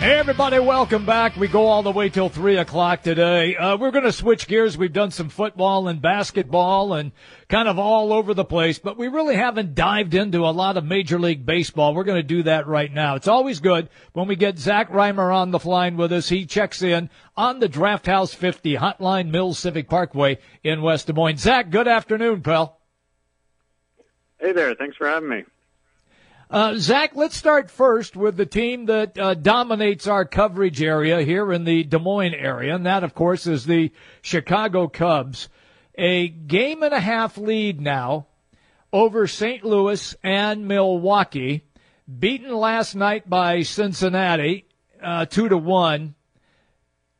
Hey everybody, welcome back. We go all the way till three o'clock today. Uh, we're going to switch gears. We've done some football and basketball and kind of all over the place, but we really haven't dived into a lot of Major League Baseball. We're going to do that right now. It's always good when we get Zach Rymer on the line with us. He checks in on the Draft House 50 Hotline Mills Civic Parkway in West Des Moines. Zach, good afternoon, pal. Hey there. Thanks for having me. Uh, Zach, let's start first with the team that uh, dominates our coverage area here in the Des Moines area, and that, of course, is the Chicago Cubs. A game and a half lead now over St. Louis and Milwaukee, beaten last night by Cincinnati, uh, two to one.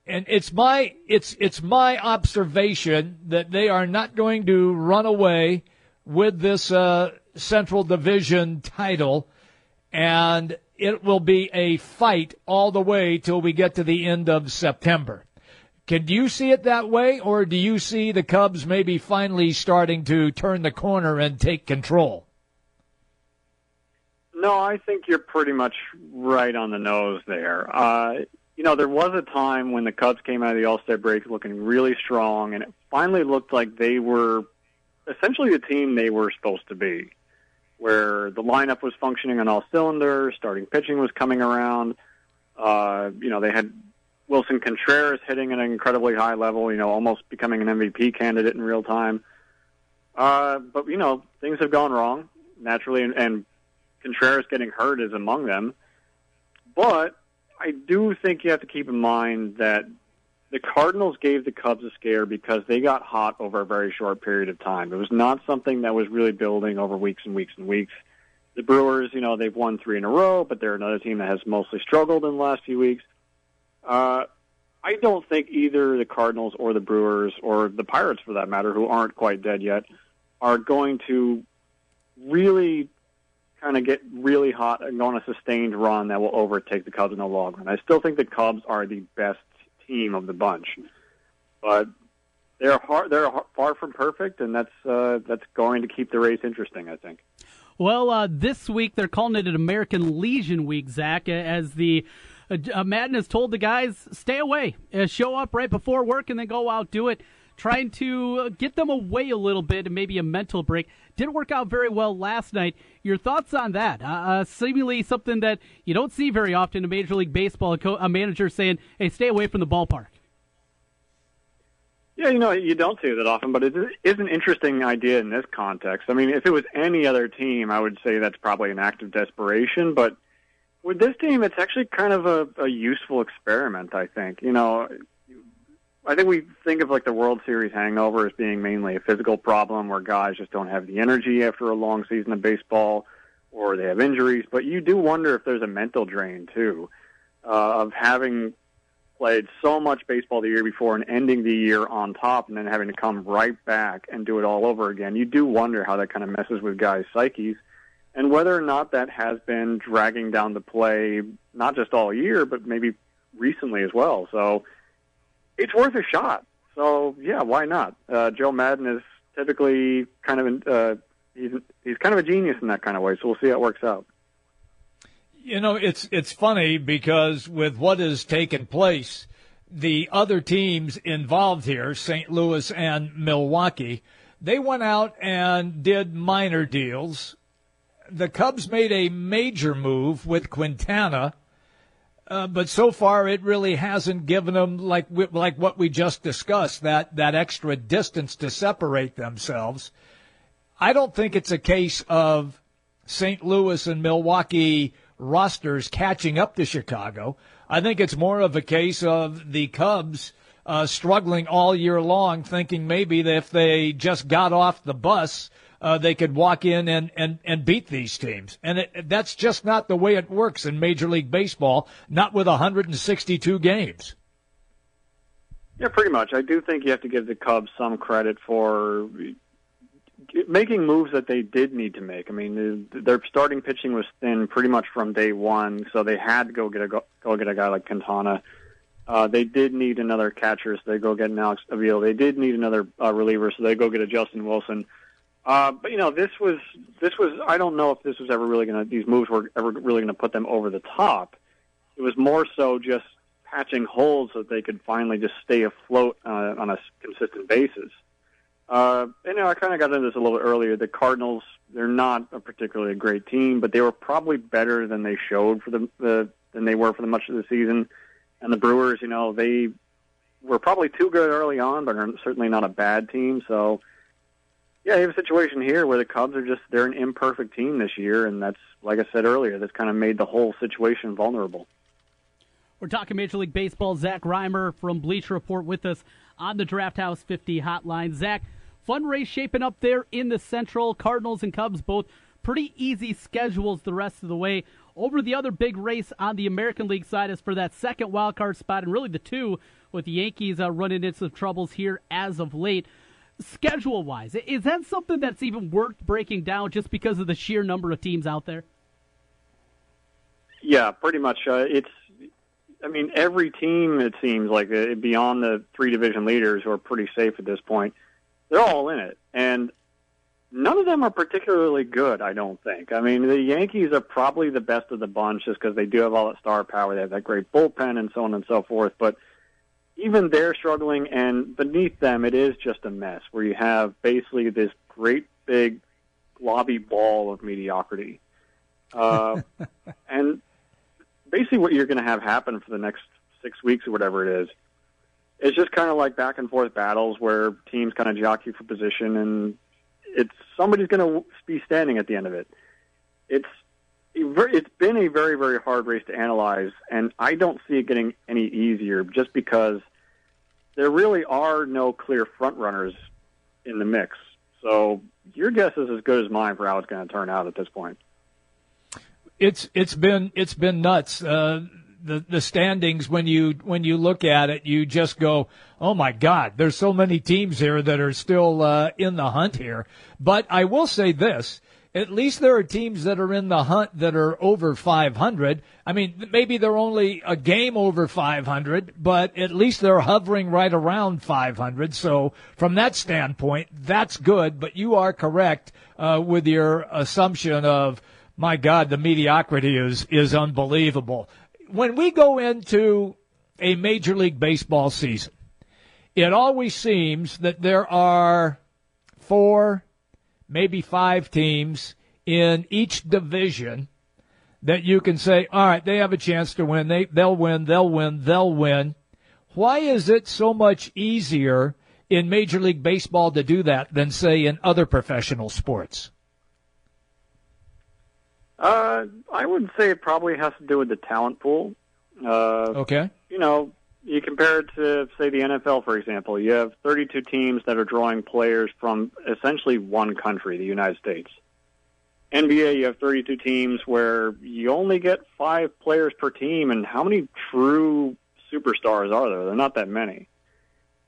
And it's my it's it's my observation that they are not going to run away with this uh, Central Division title, and it will be a fight all the way till we get to the end of September. Can you see it that way, or do you see the Cubs maybe finally starting to turn the corner and take control? No, I think you're pretty much right on the nose there. Uh, you know, there was a time when the Cubs came out of the All Star break looking really strong, and it finally looked like they were essentially the team they were supposed to be where the lineup was functioning on all cylinders, starting pitching was coming around. Uh, you know, they had Willson Contreras hitting at an incredibly high level, you know, almost becoming an MVP candidate in real time. Uh, but, you know, things have gone wrong, naturally, and, and Contreras getting hurt is among them. But I do think you have to keep in mind that the Cardinals gave the Cubs a scare because they got hot over a very short period of time. It was not something that was really building over weeks and weeks and weeks. The Brewers, you know, they've won three in a row, but they're another team that has mostly struggled in the last few weeks. Uh, I don't think either the Cardinals or the Brewers or the Pirates, for that matter, who aren't quite dead yet, are going to really kind of get really hot and go on a sustained run that will overtake the Cubs in the long run. I still think the Cubs are the best team of the bunch. But they're hard, they're far from perfect, and that's uh, that's going to keep the race interesting. I think. Well, uh, this week they're calling it an American Legion Week, Zach, as the uh, Maddon has told the guys stay away, uh, show up right before work, and then go out do it. Trying to get them away a little bit and maybe a mental break. Didn't work out very well last night. Your thoughts on that? Uh, uh, seemingly something that you don't see very often in Major League Baseball. A, co- a manager saying, "Hey, stay away from the ballpark." Yeah, you know, you don't see that often, but it is an interesting idea in this context. I mean, if it was any other team, I would say that's probably an act of desperation, but with this team, it's actually kind of a, a useful experiment, I think. You know, I think we think of like the World Series hangover as being mainly a physical problem where guys just don't have the energy after a long season of baseball or they have injuries. But you do wonder if there's a mental drain too uh, of having played so much baseball the year before and ending the year on top and then having to come right back and do it all over again. You do wonder how that kind of messes with guys' psyches and whether or not that has been dragging down the play, not just all year, but maybe recently as well. So, it's worth a shot. So yeah, why not? Uh, Joe Maddon is typically kind of uh, he's he's kind of a genius in that kind of way. So we'll see how it works out. You know, it's it's funny because with what has taken place, the other teams involved here, St. Louis and Milwaukee, they went out and did minor deals. The Cubs made a major move with Quintana uh, but so far, it really hasn't given them like like what we just discussed that that extra distance to separate themselves. I don't think it's a case of St. Louis and Milwaukee rosters catching up to Chicago. I think it's more of a case of the Cubs uh, struggling all year long, thinking maybe that if they just got off the bus uh, they could walk in and, and, and beat these teams. And it, that's just not the way it works in Major League Baseball, not with 162 games. Yeah, pretty much. I do think you have to give the Cubs some credit for making moves that they did need to make. I mean, their starting pitching was thin pretty much from day one, so they had to go get a go get a guy like Quintana. Uh, they did need another catcher, so they go get an Alex Avila. They did need another uh, reliever, so they go get a Justin Wilson. Uh, but you know, this was this was I don't know if this was ever really going to these moves were ever really going to put them over the top. It was more so just patching holes so that they could finally just stay afloat uh, on a consistent basis. Uh, and, you know, I kind of got into this a little earlier. The Cardinals, they're not a particularly great team, but they were probably better than they showed for the, the than they were for the much of the season. And the Brewers, you know, they were probably too good early on, but are certainly not a bad team. So, yeah, you have a situation here where the Cubs are just they're an imperfect team this year, and that's like I said earlier, that's kind of made the whole situation vulnerable. We're talking Major League Baseball. Zach Rymer from Bleacher Report with us on the Draft House 50 hotline. Zach, fun race shaping up there in the Central. Cardinals and Cubs both pretty easy schedules the rest of the way. Over the other big race on the American League side is for that second wild card spot, and really the two with the Yankees uh, running into some troubles here as of late. Schedule wise, is that something that's even worth breaking down just because of the sheer number of teams out there? Yeah, pretty much. Uh, it's, I mean, every team it seems like uh, beyond the three division leaders who are pretty safe at this point, they're all in it, and none of them are particularly good. I don't think. I mean, the Yankees are probably the best of the bunch just because they do have all that star power. They have that great bullpen and so on and so forth. But even they're struggling, and beneath them, it is just a mess where you have basically this great big globby ball of mediocrity. Uh, and basically, what you're going to have happen for the next six weeks or whatever it is, it's just kind of like back and forth battles where teams kind of jockey for position and it's somebody's going to be standing at the end of it. It's it's been a very very hard race to analyze, and I don't see it getting any easier just because there really are no clear front runners in the mix. So your guess is as good as mine for how it's going to turn out at this point. It's it's been it's been nuts. Uh, the the standings when you when you look at it, you just go, "Oh my God!" There's so many teams here that are still uh, in the hunt here. But I will say this: at least there are teams that are in the hunt that are over 500. I mean, maybe they're only a game over 500, but at least they're hovering right around 500. So from that standpoint, that's good. But you are correct uh, with your assumption of my God, the mediocrity is is unbelievable when we go into a Major League Baseball season, it always seems that there are four, maybe five teams in each division that you can say, all right, they have a chance to win. They, they'll win, they'll win, they'll win. Why is it so much easier in Major League Baseball to do that than, say, in other professional sports? Uh, I would say it probably has to do with the talent pool. Uh, okay. You know, you compare it to, say, the NFL, for example. You have 32 teams that are drawing players from essentially one country, the United States. NBA, you have 32 teams where you only get five players per team, and how many true superstars are there? Are not that many.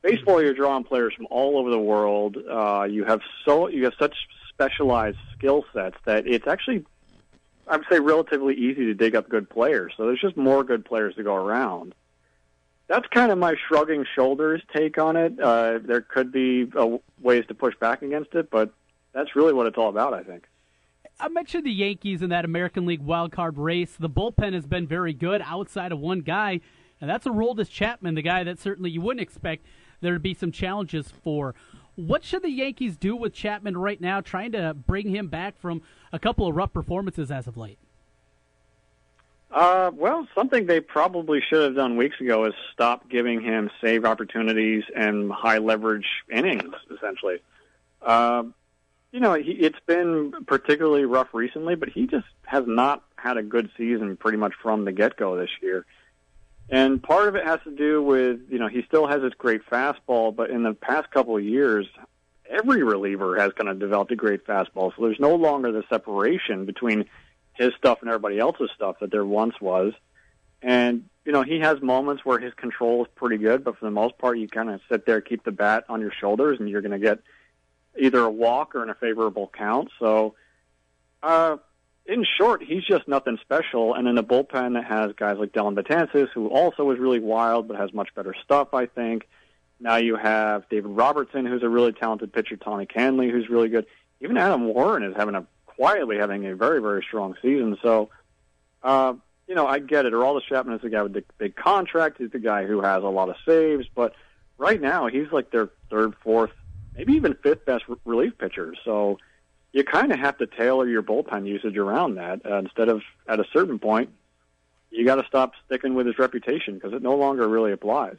Baseball, you're drawing players from all over the world. Uh, you have so you have such specialized skill sets that it's actually I would say relatively easy to dig up good players. So there's just more good players to go around. That's kind of my shrugging shoulders take on it. Uh, there could be uh, ways to push back against it, but that's really what it's all about, I think. I mentioned the Yankees in that American League wild card race. The bullpen has been very good outside of one guy, and that's Aroldis Chapman, the guy that certainly you wouldn't expect there to be some challenges for. What should the Yankees do with Chapman right now, trying to bring him back from a couple of rough performances as of late? Uh, well, something they probably should have done weeks ago is stop giving him save opportunities and high leverage innings, essentially. Uh, you know, he, it's been particularly rough recently, but he just has not had a good season pretty much from the get go this year. And part of it has to do with, you know, he still has his great fastball, but in the past couple of years, every reliever has kind of developed a great fastball. So there's no longer the separation between his stuff and everybody else's stuff that there once was. And, you know, he has moments where his control is pretty good, but for the most part, you kind of sit there, keep the bat on your shoulders, and you're going to get either a walk or in a favorable count. So, uh, in short, he's just nothing special. And in a bullpen that has guys like Dellin Betances, who also is really wild but has much better stuff, I think. Now you have David Robertson, who's a really talented pitcher, Tommy Kahnle, who's really good. Even Adam Warren is having a quietly having a very, very strong season. So, uh, you know, I get it. Aroldis Chapman is the guy with the big contract. He's the guy who has a lot of saves. But right now, he's like their third, fourth, maybe even fifth best relief pitcher. So you kind of have to tailor your bullpen usage around that. Uh, instead of at a certain point, you got to stop sticking with his reputation because it no longer really applies.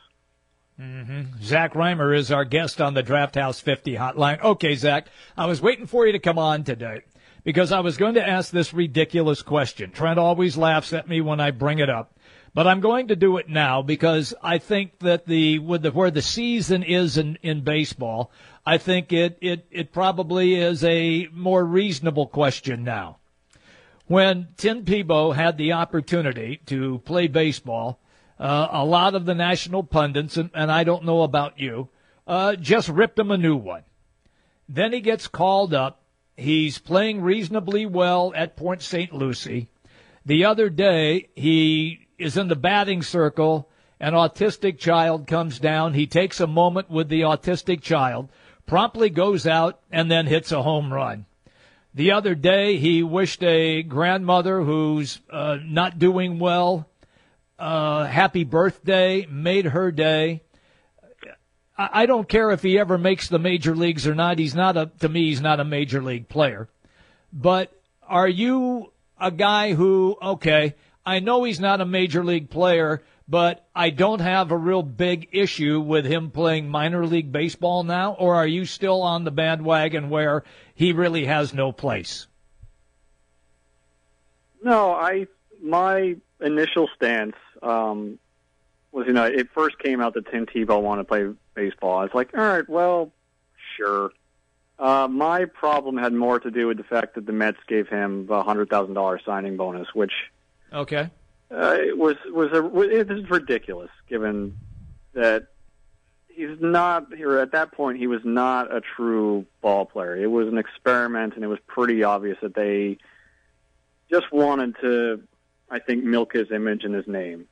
Mm-hmm. Zach Rymer is our guest on the Draft House 50 hotline. Okay, Zach, I was waiting for you to come on today because I was going to ask this ridiculous question. Trent always laughs at me when I bring it up, but I'm going to do it now because I think that the with the where the season is in in baseball, I think it it it probably is a more reasonable question now. When Tim Tebow had the opportunity to play baseball uh, a lot of the national pundits, and, and I don't know about you, uh, just ripped him a new one. Then he gets called up. He's playing reasonably well at Port St. Lucie. The other day, he is in the batting circle. An autistic child comes down. He takes a moment with the autistic child, promptly goes out, and then hits a home run. The other day, he wished a grandmother who's uh, not doing well uh, happy birthday, made her day. I, don't care if he ever makes the major leagues or not. He's not a, to me, he's not a major league player. But are you a guy who, okay, I know he's not a major league player, but I don't have a real big issue with him playing minor league baseball now? Or are you still on the bandwagon where he really has no place? No, I, my initial stance um, was, you know, it first came out that Tim Tebow wanted to play baseball. I was like, all right, well, sure. Uh, my problem had more to do with the fact that the Mets gave him a hundred thousand dollar signing bonus, which okay uh, it was was a it is ridiculous given that he's not here at that point. He was not a true ball player. It was an experiment, and it was pretty obvious that they just wanted to, I think, milk his image and his name.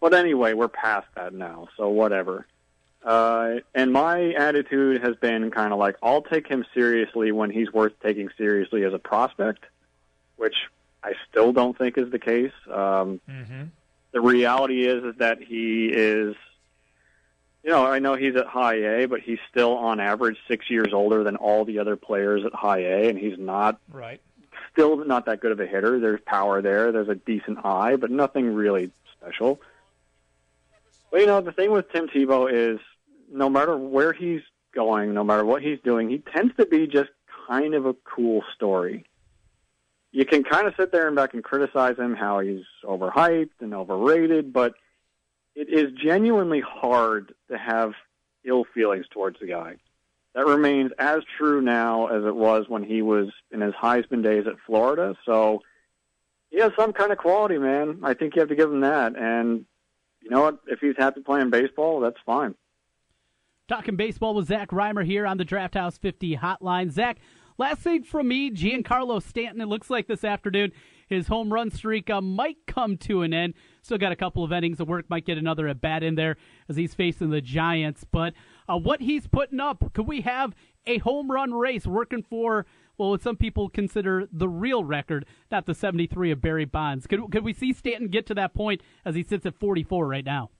But anyway, we're past that now, so whatever. Uh, and my attitude has been kind of like, I'll take him seriously when he's worth taking seriously as a prospect, which I still don't think is the case. Um, mm-hmm. The reality is, is that he is, you know, I know he's at high A, but he's still on average six years older than all the other players at high A, and he's not right. Still not that good of a hitter. There's power there. There's a decent eye, but nothing really special. Well, you know, the thing with Tim Tebow is no matter where he's going, no matter what he's doing, he tends to be just kind of a cool story. You can kind of sit there and back and criticize him how he's overhyped and overrated, but it is genuinely hard to have ill feelings towards the guy. That remains as true now as it was when he was in his Heisman days at Florida. So he has some kind of quality, man. I think you have to give him that. And you know what? If he's happy playing baseball, that's fine. Talking baseball with Zach Rymer here on the Draft House 50 hotline. Zach, last thing from me, Giancarlo Stanton. It looks like this afternoon his home run streak uh, might come to an end. Still got a couple of innings of work. Might get another at bat in there as he's facing the Giants. But uh, what he's putting up, could we have a home run race working for well, what some people consider the real record, not the 73 of Barry Bonds. Could, could we see Stanton get to that point as he sits at 44 right now?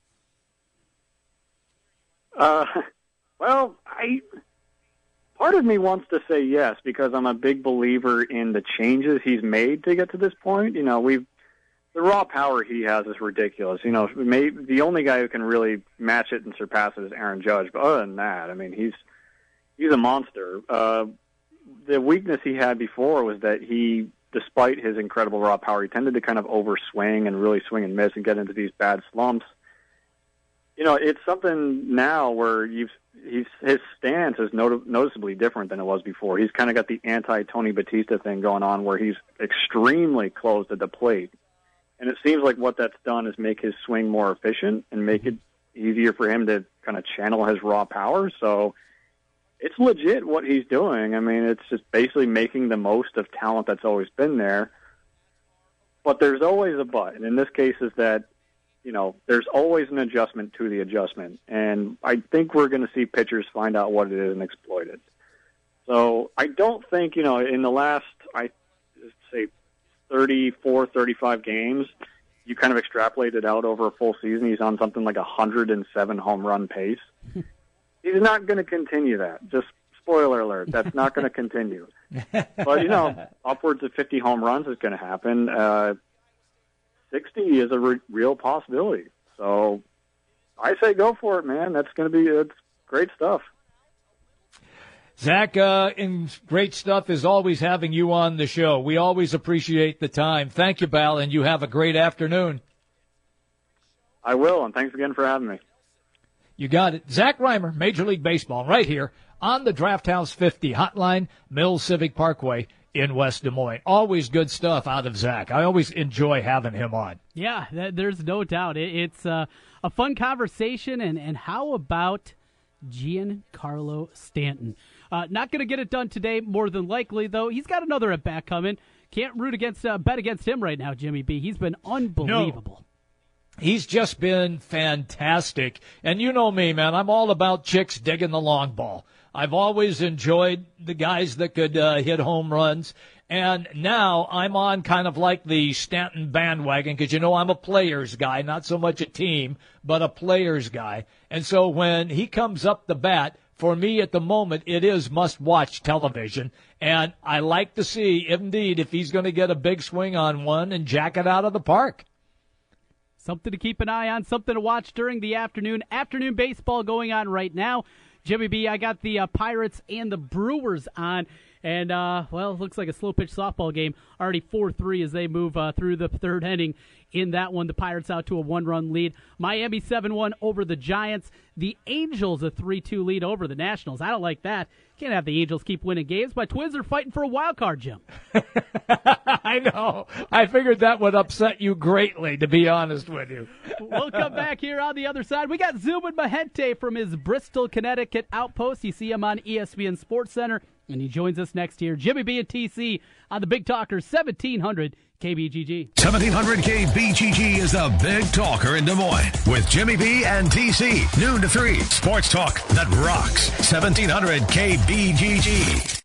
Uh, well, I part of me wants to say yes because I'm a big believer in the changes he's made to get to this point. You know, we've the raw power he has is ridiculous. You know, maybe the only guy who can really match it and surpass it is Aaron Judge. But other than that, I mean, he's he's a monster. Uh, the weakness he had before was that he, despite his incredible raw power, he tended to kind of overswing and really swing and miss and get into these bad slumps. You know, it's something now where you've he's his stance is not- noticeably different than it was before. He's kind of got the anti Tony Batista thing going on, where he's extremely close to the plate, and it seems like what that's done is make his swing more efficient and make it easier for him to kind of channel his raw power. So it's legit what he's doing. I mean, it's just basically making the most of talent that's always been there. But there's always a but, and in this case, is that you know there's always an adjustment to the adjustment, and I think we're going to see pitchers find out what it is and exploit it. So I don't think you know in the last I say 34, 35 games, you kind of extrapolate it out over a full season. He's on something like a 107 home run pace. He's not going to continue that. Just spoiler alert, that's not going to continue. but you know, upwards of 50 home runs is going to happen. Uh, 60 is a re- real possibility. So I say go for it, man. That's going to be it's great stuff. Zach, uh, and great stuff is always having you on the show. We always appreciate the time. Thank you, Bal, and you have a great afternoon. I will, and thanks again for having me. You got it. Zach Rymer, Major League Baseball, right here on the Draft House 50 hotline, Mill Civic Parkway in West Des Moines. Always good stuff out of Zach. I always enjoy having him on. Yeah, there's no doubt. It's uh, a fun conversation. And, and how about Giancarlo Stanton? Uh, not going to get it done today, more than likely, though. He's got another at bat coming. Can't root against, uh, bet against him right now, Jimmy B. He's been unbelievable. No. He's just been fantastic. And you know me, man. I'm all about chicks digging the long ball. I've always enjoyed the guys that could uh, hit home runs. And now I'm on kind of like the Stanton bandwagon because you know I'm a players guy, not so much a team, but a players guy. And so when he comes up the bat, for me at the moment, it is must watch television. And I like to see, indeed, if he's going to get a big swing on one and jack it out of the park. Something to keep an eye on, something to watch during the afternoon. Afternoon baseball going on right now. Jimmy B, I got the uh, Pirates and the Brewers on. And, uh, well, it looks like a slow pitch softball game. Already 4 3 as they move uh, through the third inning in that one. The Pirates out to a one run lead. Miami 7 1 over the Giants. The Angels a 3 2 lead over the Nationals. I don't like that. Can't have the Angels keep winning games. My Twins are fighting for a wild card, Jim. I know. I figured that would upset you greatly, to be honest with you. we'll come back here on the other side. We got Zubin Mehenti from his Bristol, Connecticut outpost. You see him on ESPN Sports Center, and he joins us next year. Jimmy B and TC on the Big Talker 1700 KBGG. 1700 KBGG is the big talker in Des Moines with Jimmy B and TC. Noon to 3. Sports talk that rocks. 1700 KBGG.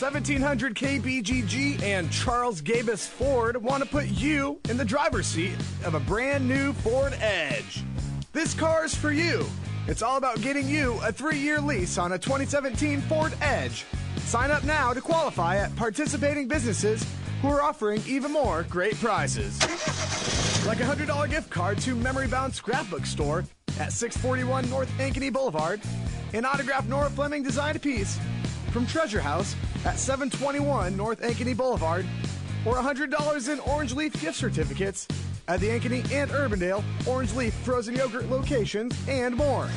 1700 KBGG and Charles Gabus Ford want to put you in the driver's seat of a brand new Ford Edge. This car is for you. It's all about getting you a three year lease on a 2017 Ford Edge. Sign up now to qualify at participating businesses who are offering even more great prizes. Like a $100 gift card to Memory Bound Scrapbook Store at 641 North Ankeny Boulevard, an autographed Nora Fleming designed piece from Treasure House at 721 North Ankeny Boulevard, or $100 in Orange Leaf gift certificates at the Ankeny and Urbandale Orange Leaf frozen yogurt locations, and more.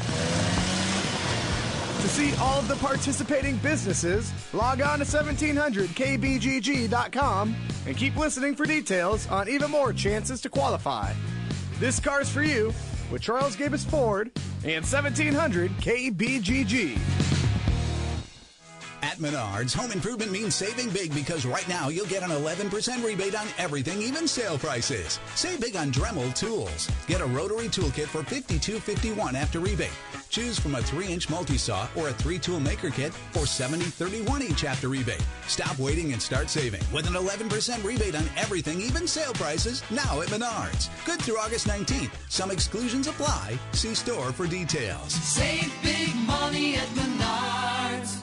To see all of the participating businesses, log on to 1700kbgg.com and keep listening for details on even more chances to qualify. This car's for you with Charles Gabus Ford and 1700 KBGG. At Menards, home improvement means saving big because right now you'll get an 11% rebate on everything, even sale prices. Save big on Dremel tools. Get a rotary toolkit for $52.51 after rebate. Choose from a 3-inch multi-saw or a 3-tool maker kit for $70.31 each after rebate. Stop waiting and start saving with an 11% rebate on everything, even sale prices, now at Menards. Good through August 19th. Some exclusions apply. See store for details. Save big money at Menards.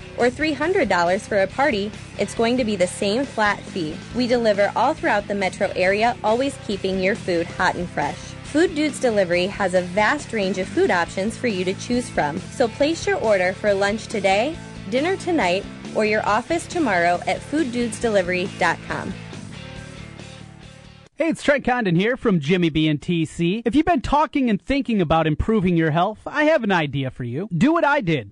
or $300 for a party, it's going to be the same flat fee. We deliver all throughout the metro area, always keeping your food hot and fresh. Food Dudes Delivery has a vast range of food options for you to choose from. So place your order for lunch today, dinner tonight, or your office tomorrow at fooddudesdelivery.com. Hey, it's Trent Condon here from Jimmy B and TC. If you've been talking and thinking about improving your health, I have an idea for you. Do what I did.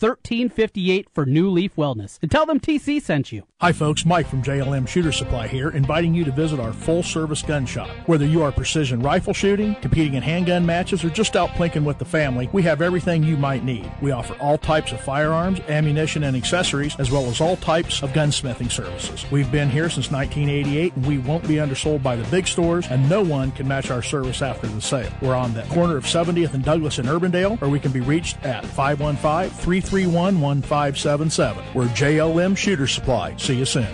1358 for New Leaf Wellness. And tell them TC sent you. Hi, folks. Mike from JLM Shooter Supply here, inviting you to visit our full service gun shop. Whether you are precision rifle shooting, competing in handgun matches, or just out plinking with the family, we have everything you might need. We offer all types of firearms, ammunition, and accessories, as well as all types of gunsmithing services. We've been here since 1988, and we won't be undersold by the big stores, and no one can match our service after the sale. We're on the corner of 70th and Douglas in Urbandale, or we can be reached at 515 331 1577. We're JLM Shooter Supply. See you soon.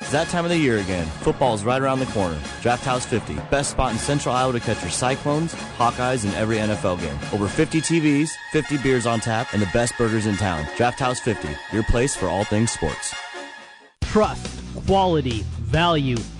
It's that time of the year again. Football is right around the corner. Draft House 50, best spot in Central Iowa to catch your Cyclones, Hawkeyes, and every NFL game. Over 50 TVs, 50 beers on tap, and the best burgers in town. Draft House 50, your place for all things sports. Trust, quality, value.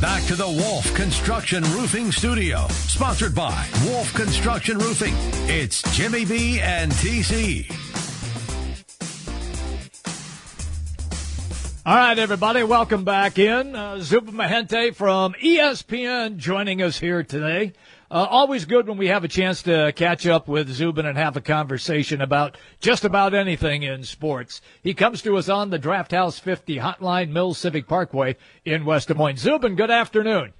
Back to the Wolf Construction Roofing Studio, sponsored by Wolf Construction Roofing. It's Jimmy B and TC. All right, everybody, welcome back in. Uh, Zubin Mehenti from ESPN joining us here today. Uh, always good when we have a chance to catch up with Zubin and have a conversation about just about anything in sports. He comes to us on the Draft House 50 Hotline Mills Civic Parkway in West Des Moines. Zubin, good afternoon.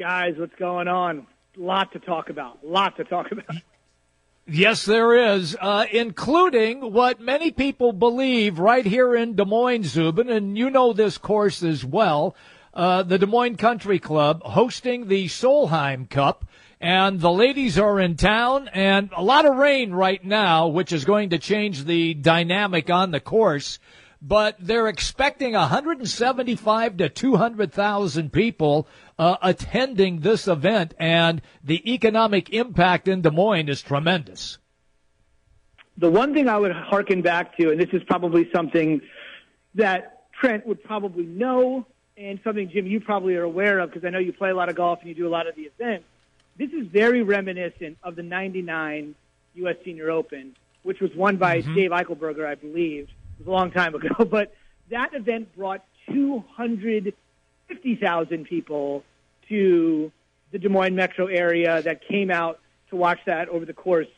Guys, what's going on? Lot to talk about. Lot to talk about. Yes, there is, uh, including what many people believe right here in Des Moines, Zubin, and you know this course as well. Uh, the Des Moines Country Club hosting the Solheim Cup, and the ladies are in town, and a lot of rain right now, which is going to change the dynamic on the course. But they're expecting 175 to 200,000 people uh, attending this event, and the economic impact in Des Moines is tremendous. The one thing I would harken back to, and this is probably something that Trent would probably know, and something, Jim, you probably are aware of because I know you play a lot of golf and you do a lot of the events. This is very reminiscent of the 99 U.S. Senior Open, which was won by mm-hmm. Dave Eichelberger, I believe. It was a long time ago, but that event brought 250,000 people to the Des Moines metro area that came out to watch that over the course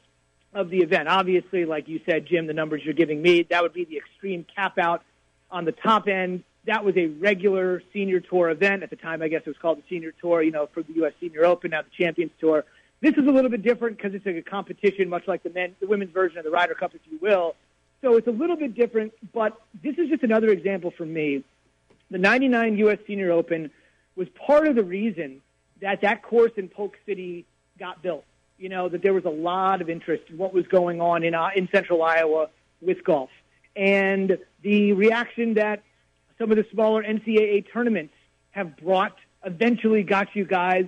of the event. Obviously, like you said, Jim, the numbers you're giving me, that would be the extreme cap out on the top end. That was a regular senior tour event. At the time, I guess it was called the senior tour, you know, for the U.S. Senior Open, now the Champions Tour. This is a little bit different because it's like a competition, much like the men, the women's version of the Ryder Cup, if you will. So it's a little bit different, but this is just another example for me. The 99 U.S. Senior Open was part of the reason that that course in Polk City got built. You know, that there was a lot of interest in what was going on in, uh, in central Iowa with golf. and the reaction that some of the smaller NCAA tournaments have brought eventually got you guys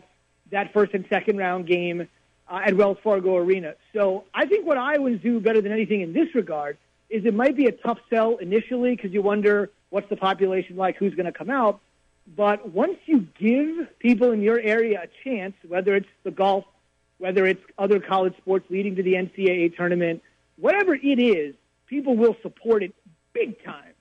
that first and second round game uh, at Wells Fargo Arena. So I think what Iowans do better than anything in this regard is it might be a tough sell initially because you wonder what's the population like, who's going to come out. But once you give people in your area a chance, whether it's the golf, whether it's other college sports leading to the NCAA tournament, whatever it is, people will support it big time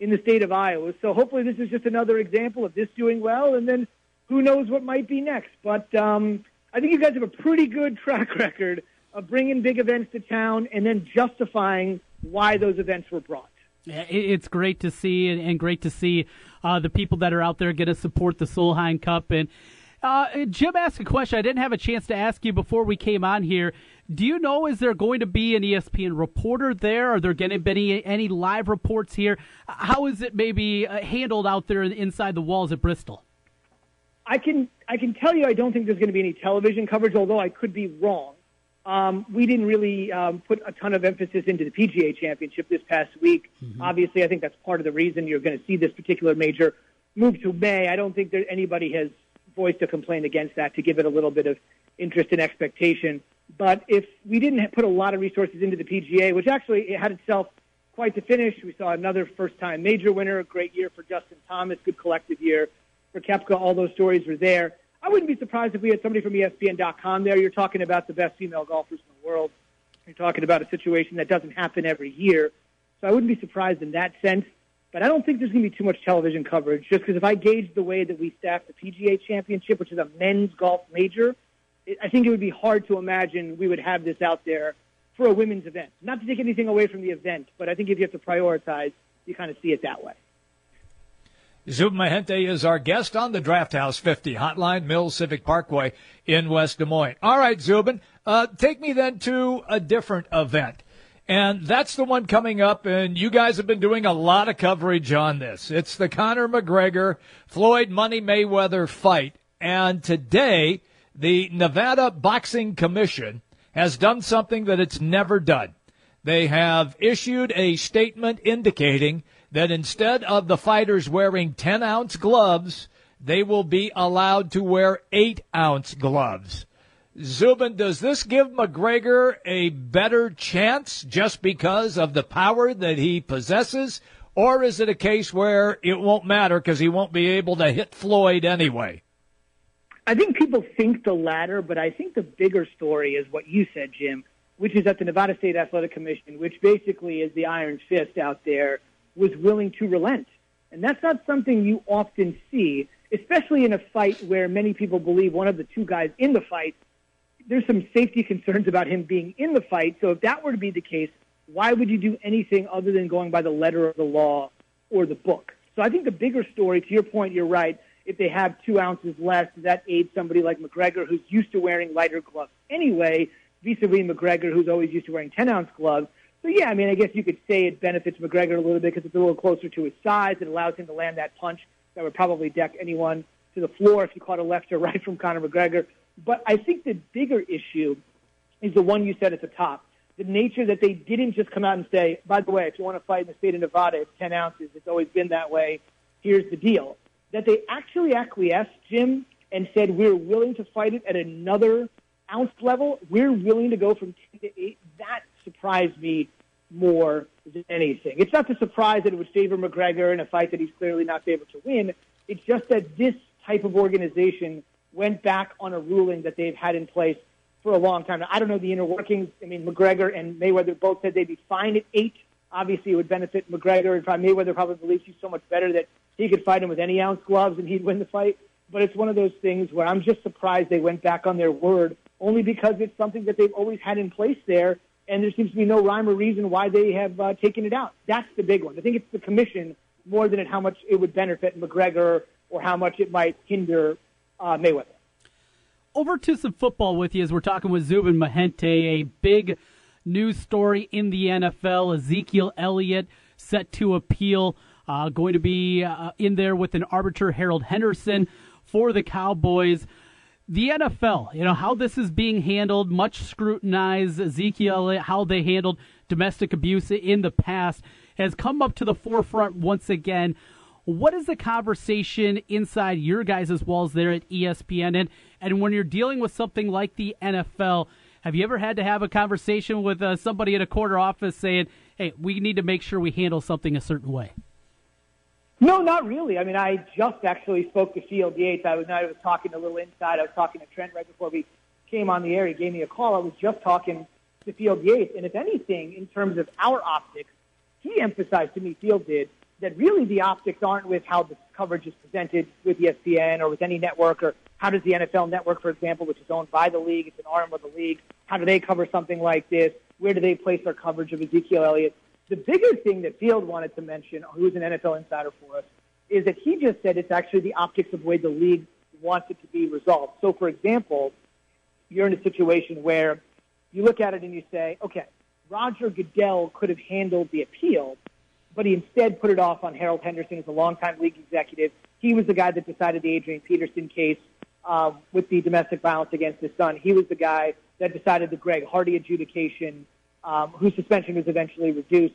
in the state of Iowa. So hopefully this is just another example of this doing well, and then who knows what might be next. But um, I think you guys have a pretty good track record of bringing big events to town and then justifying why those events were brought. It's great to see, and great to see uh, the people that are out there going to support the Solheim Cup. And uh, Jim asked a question I didn't have a chance to ask you before we came on here. Do you know is there going to be an ESPN reporter there? Are there going to be any, any live reports here? How is it maybe uh, handled out there inside the walls at Bristol? I can I can tell you I don't think there's going to be any television coverage, although I could be wrong. Um, we didn't really um, put a ton of emphasis into the PGA Championship this past week. Mm-hmm. Obviously, I think that's part of the reason you're going to see this particular major move to May. I don't think that anybody has voiced a complaint against that to give it a little bit of interest and expectation. But if we didn't put a lot of resources into the PGA, which actually it had itself quite to finish, we saw another first-time major winner, a great year for Justin Thomas, good collective year for Koepka. All those stories were there. I wouldn't be surprised if we had somebody from ESPN.com there. You're talking about the best female golfers in the world. You're talking about a situation that doesn't happen every year. So I wouldn't be surprised in that sense. But I don't think there's going to be too much television coverage just because if I gauge the way that we staff the PGA Championship, which is a men's golf major, it, I think it would be hard to imagine we would have this out there for a women's event. Not to take anything away from the event, but I think if you have to prioritize, you kind of see it that way. Zub Mehenti is our guest on the Draft House 50 Hotline, Mills Civic Parkway in West Des Moines. All right, Zubin, uh, take me then to a different event. And that's the one coming up, and you guys have been doing a lot of coverage on this. It's the Conor McGregor Floyd Money Mayweather fight. And today, the Nevada Boxing Commission has done something that it's never done. They have issued a statement indicating that instead of the fighters wearing 10 ounce gloves, they will be allowed to wear 8 ounce gloves. Zubin, does this give McGregor a better chance just because of the power that he possesses? Or is it a case where it won't matter because he won't be able to hit Floyd anyway? I think people think the latter, but I think the bigger story is what you said, Jim, which is that the Nevada State Athletic Commission, which basically is the iron fist out there, was willing to relent. And that's not something you often see, especially in a fight where many people believe one of the two guys in the fight there's some safety concerns about him being in the fight. So if that were to be the case, why would you do anything other than going by the letter of the law or the book? So I think the bigger story, to your point, you're right. If they have two ounces less, that aids somebody like McGregor, who's used to wearing lighter gloves anyway, vis-a-vis McGregor, who's always used to wearing 10 ounce gloves. So yeah, I mean, I guess you could say it benefits McGregor a little bit because it's a little closer to his size. It allows him to land that punch that would probably deck anyone to the floor if you caught a left or right from Conor McGregor. But I think the bigger issue is the one you said at the top. The nature that they didn't just come out and say, by the way, if you want to fight in the state of Nevada, it's 10 ounces. It's always been that way. Here's the deal. That they actually acquiesced, Jim, and said, we're willing to fight it at another ounce level. We're willing to go from 10 to 8. That surprised me more than anything. It's not the surprise that it would favor McGregor in a fight that he's clearly not favored to win. It's just that this type of organization went back on a ruling that they've had in place for a long time. Now, I don't know the inner workings. I mean, McGregor and Mayweather both said they'd be fine at eight. Obviously, it would benefit McGregor. And Mayweather probably believes he's so much better that he could fight him with any ounce gloves and he'd win the fight. But it's one of those things where I'm just surprised they went back on their word, only because it's something that they've always had in place there, and there seems to be no rhyme or reason why they have uh, taken it out. That's the big one. I think it's the commission more than it how much it would benefit McGregor or how much it might hinder uh, Mayweather. Over to some football with you as we're talking with Zubin Mehenti, a big news story in the NFL. Ezekiel Elliott set to appeal, uh, going to be uh, in there with an arbiter, Harold Henderson, for the Cowboys. The NFL, you know, how this is being handled, much scrutinized. Ezekiel, how they handled domestic abuse in the past. has come up to the forefront once again. What is the conversation inside your guys' walls there at ESPN? And, and when you're dealing with something like the NFL, have you ever had to have a conversation with uh, somebody in a corner office saying, hey, we need to make sure we handle something a certain way? No, not really. I mean, I just actually spoke to Field Yates. I was I was talking a little inside. I was talking to Trent right before we came on the air. He gave me a call. I was just talking to Field Yates, and if anything, in terms of our optics, he emphasized to me, Field did, that really the optics aren't with how the coverage is presented with ESPN or with any network, or how does the NFL Network, for example, which is owned by the league, it's an arm of the league, how do they cover something like this? Where do they place their coverage of Ezekiel Elliott? The bigger thing that Field wanted to mention, who's an NFL insider for us, is that he just said it's actually the optics of the way the league wants it to be resolved. So, for example, you're in a situation where you look at it and you say, okay, Roger Goodell could have handled the appeal, but he instead put it off on Harold Henderson as a longtime league executive. He was the guy that decided the Adrian Peterson case um, with the domestic violence against his son. He was the guy that decided the Greg Hardy adjudication, um, whose suspension was eventually reduced.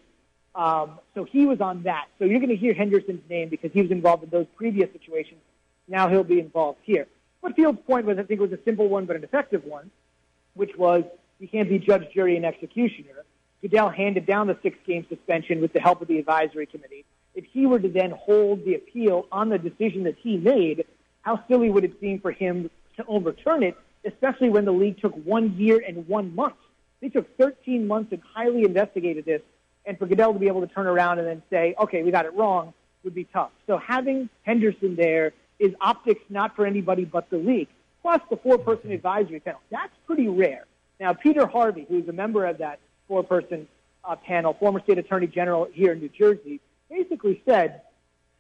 Um, so he was on that. So you're going to hear Henderson's name because he was involved in those previous situations. Now he'll be involved here. But Field's point was, I think, it was a simple one but an effective one, which was you can't be judge, jury, and executioner. Goodell handed down the six-game suspension with the help of the advisory committee. If he were to then hold the appeal on the decision that he made, how silly would it seem for him to overturn it, especially when the league took one year and one month? They took 13 months and highly investigated this and for Goodell to be able to turn around and then say, okay, we got it wrong, would be tough. So having Henderson there is optics not for anybody but the league. Plus the four-person advisory panel. That's pretty rare. Now, Peter Harvey, who's a member of that four-person uh, panel, former state attorney general here in New Jersey, basically said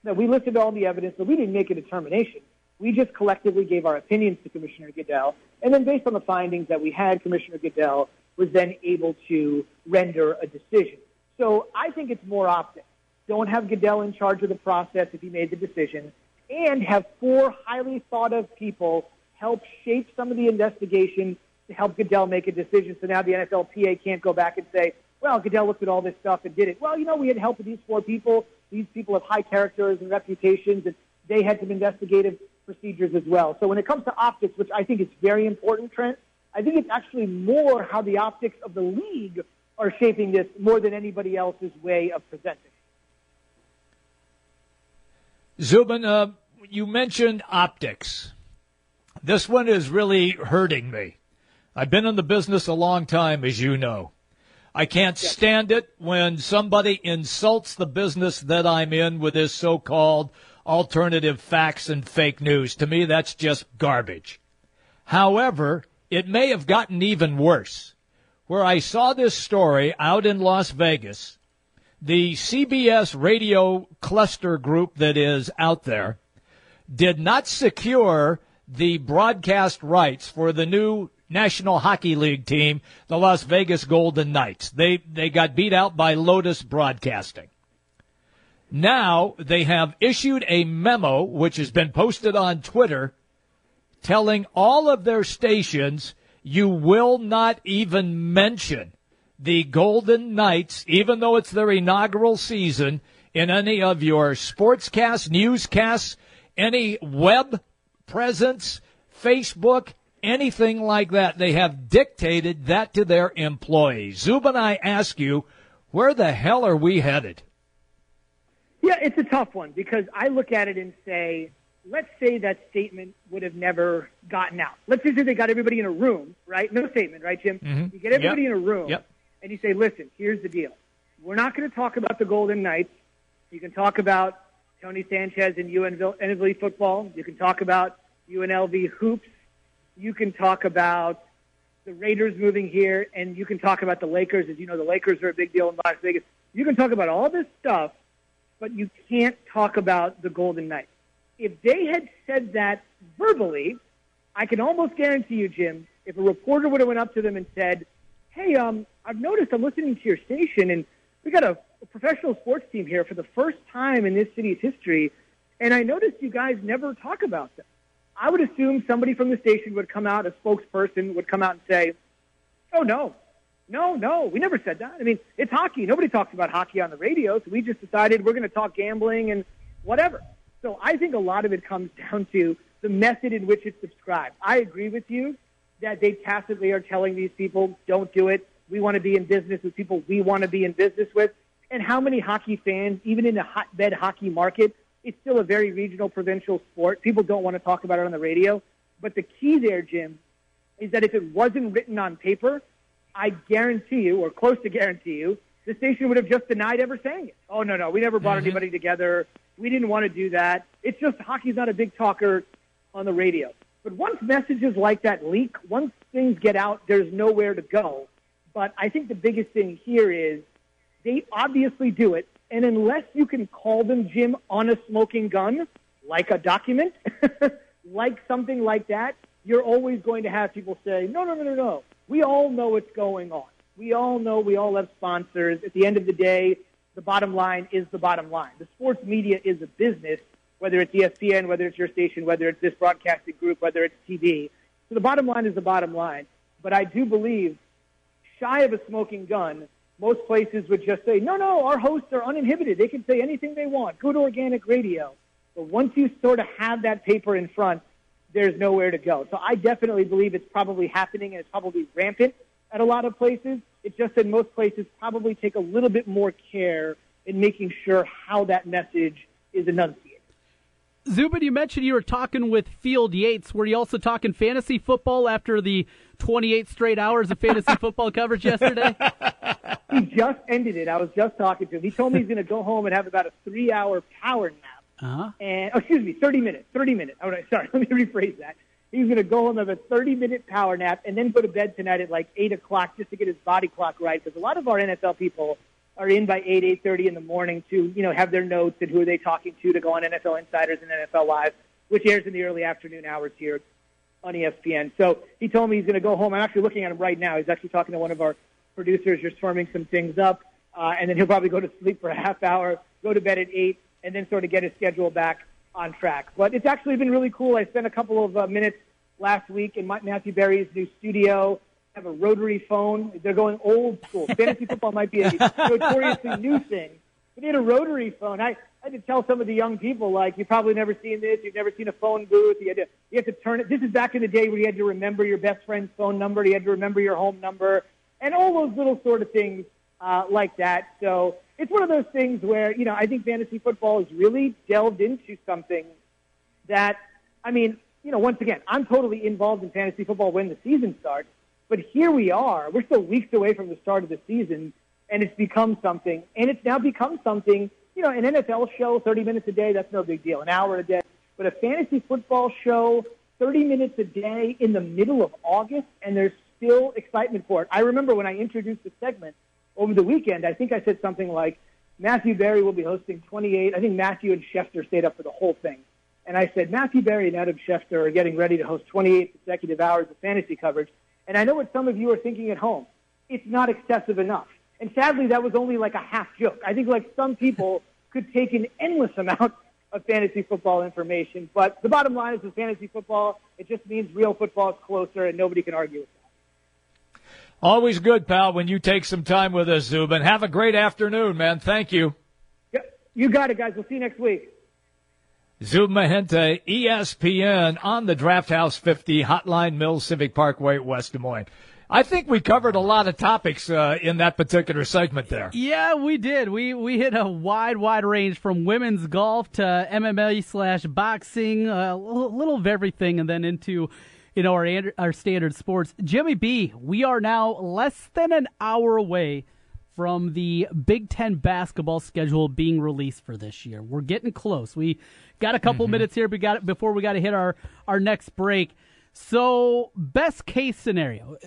that we listened to all the evidence, but we didn't make a determination. We just collectively gave our opinions to Commissioner Goodell, and then based on the findings that we had, Commissioner Goodell was then able to render a decision. So I think it's more optics. Don't have Goodell in charge of the process if he made the decision, and have four highly thought of people help shape some of the investigation help Goodell make a decision. So now the NFLPA can't go back and say, well, Goodell looked at all this stuff and did it. Well, you know, we had help with these four people. These people have high characters and reputations, and they had some investigative procedures as well. So when it comes to optics, which I think is very important, Trent, I think it's actually more how the optics of the league are shaping this more than anybody else's way of presenting. Zubin, uh, you mentioned optics. This one is really hurting me. I've been in the business a long time, as you know. I can't stand it when somebody insults the business that I'm in with this so-called alternative facts and fake news. To me, that's just garbage. However, it may have gotten even worse where I saw this story out in Las Vegas. The CBS radio cluster group that is out there did not secure the broadcast rights for the new National Hockey League team, the Las Vegas Golden Knights. They, they got beat out by Lotus Broadcasting. Now they have issued a memo, which has been posted on Twitter, telling all of their stations you will not even mention the Golden Knights, even though it's their inaugural season, in any of your sportscasts, newscasts, any web presence, Facebook, anything like that. They have dictated that to their employees. Zubin, I ask you, where the hell are we headed? Yeah, it's a tough one because I look at it and say, let's say that statement would have never gotten out. Let's say they got everybody in a room, right? No statement, right, Jim? Mm-hmm. You get everybody yep. in a room, yep. and you say, listen, here's the deal. We're not going to talk about the Golden Knights. You can talk about Tony Sanchez and UNLV football. You can talk about UNLV hoops. You can talk about the Raiders moving here, and you can talk about the Lakers. As you know, the Lakers are a big deal in Las Vegas. You can talk about all this stuff, but you can't talk about the Golden Knights if they had said that verbally, I can almost guarantee you, Jim, if a reporter would have went up to them and said, "Hey, um, I've noticed I'm listening to your station, and we got a, a professional sports team here for the first time in this city's history, and I noticed you guys never talk about them." I would assume somebody from the station would come out, a spokesperson would come out and say, "Oh no, No, no, we never said that. I mean, it's hockey. Nobody talks about hockey on the radio, so we just decided we're going to talk gambling and whatever. So I think a lot of it comes down to the method in which it's subscribed. I agree with you that they tacitly are telling these people, don't do it. We want to be in business with people we want to be in business with. And how many hockey fans, even in the hotbed hockey market, it's still a very regional, provincial sport. People don't want to talk about it on the radio. But the key there, Jim, is that if it wasn't written on paper, I guarantee you, or close to guarantee you, the station would have just denied ever saying it. Oh, no, no, we never brought mm-hmm. anybody together. We didn't want to do that. It's just hockey's not a big talker on the radio. But once messages like that leak, once things get out, there's nowhere to go. But I think the biggest thing here is they obviously do it. And unless you can call them, Jim, on a smoking gun, like a document, like something like that, you're always going to have people say, no, no, no, no, no. We all know what's going on. We all know we all have sponsors. At the end of the day, the bottom line is the bottom line. The sports media is a business, whether it's ESPN, whether it's your station, whether it's this broadcasting group, whether it's TV. So the bottom line is the bottom line. But I do believe, shy of a smoking gun, most places would just say, no, no, our hosts are uninhibited. They can say anything they want. Good organic radio. But once you sort of have that paper in front, there's nowhere to go. So I definitely believe it's probably happening and it's probably rampant at a lot of places. It's just that most places probably take a little bit more care in making sure how that message is enunciated. Zubin, you mentioned you were talking with Field Yates. Were you also talking fantasy football after the 28 straight hours of fantasy football coverage yesterday? He just ended it. I was just talking to him. He told me he's going to go home and have about a three hour power nap. Uh-huh. And, oh, excuse me, 30 minutes. 30 minutes. Oh, no, sorry, let me rephrase that. He's going to go home, and have a 30 minute power nap, and then go to bed tonight at like 8 o'clock just to get his body clock right. Because a lot of our NFL people are in by 8, 8.30 in the morning to, you know, have their notes and who are they talking to to go on NFL Insiders and NFL Live, which airs in the early afternoon hours here on ESPN. So he told me he's going to go home. I'm actually looking at him right now. He's actually talking to one of our producers, just firming some things up, uh, and then he'll probably go to sleep for a half hour, go to bed at 8, and then sort of get his schedule back on track. But it's actually been really cool. I spent a couple of uh, minutes last week in Matthew Berry's new studio have a rotary phone. They're going old school. Fantasy football might be a notoriously new thing. But they had a rotary phone. I, I had to tell some of the young people, like, you've probably never seen this. You've never seen a phone booth. You, had to, you have to turn it. This is back in the day where you had to remember your best friend's phone number. You had to remember your home number and all those little sort of things uh, like that. So it's one of those things where, you know, I think fantasy football has really delved into something that, I mean, you know, once again, I'm totally involved in fantasy football when the season starts. But here we are. We're still weeks away from the start of the season, and it's become something. And it's now become something, you know, an NFL show, 30 minutes a day, that's no big deal, an hour a day. But a fantasy football show, 30 minutes a day in the middle of August, and there's still excitement for it. I remember when I introduced the segment over the weekend, I think I said something like, Matthew Berry will be hosting 28. I think Matthew and Schefter stayed up for the whole thing. And I said, Matthew Berry and Adam Schefter are getting ready to host 28 consecutive hours of fantasy coverage. And I know what some of you are thinking at home. It's not excessive enough. And sadly, that was only like a half joke. I think like some people could take an endless amount of fantasy football information. But the bottom line is with fantasy football, it just means real football is closer and nobody can argue with that. Always good, pal, when you take some time with us, Zubin. Have a great afternoon, man. Thank you. You got it, guys. We'll see you next week. Zub Mehenti, ESPN on the Draft House 50 Hotline Mill Civic Parkway, West Des Moines. I think we covered a lot of topics uh, in that particular segment there. Yeah, we did. We we hit a wide, wide range from women's golf to MMA slash boxing, a little of everything, and then into you know our our standard sports. Jimmy B, we are now less than an hour away from the Big Ten basketball schedule being released for this year. We're getting close. We got a couple mm-hmm. minutes here. We got before we got to hit our our next break. So, best case scenario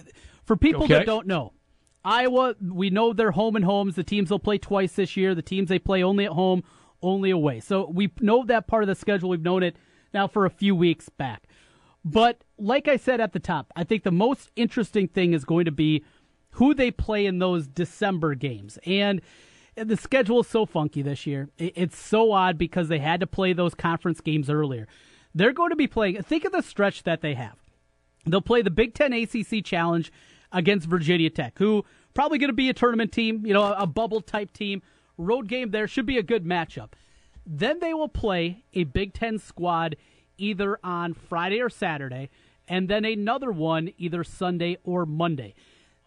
for people okay. that don't know, Iowa. We know they're home and homes. The teams will play twice this year. The teams they play only at home, only away. So we know that part of the schedule. We've known it now for a few weeks back. But like I said at the top, I think the most interesting thing is going to be who they play in those December games. And the schedule is so funky this year. It's so odd because they had to play those conference games earlier. They're going to be playing, think of the stretch that they have. They'll play the Big Ten ACC Challenge against Virginia Tech, who probably going to be a tournament team, you know, a, bubble type team. Road game there should be a good matchup. Then they will play a Big Ten squad either on Friday or Saturday, and then another one either Sunday or Monday.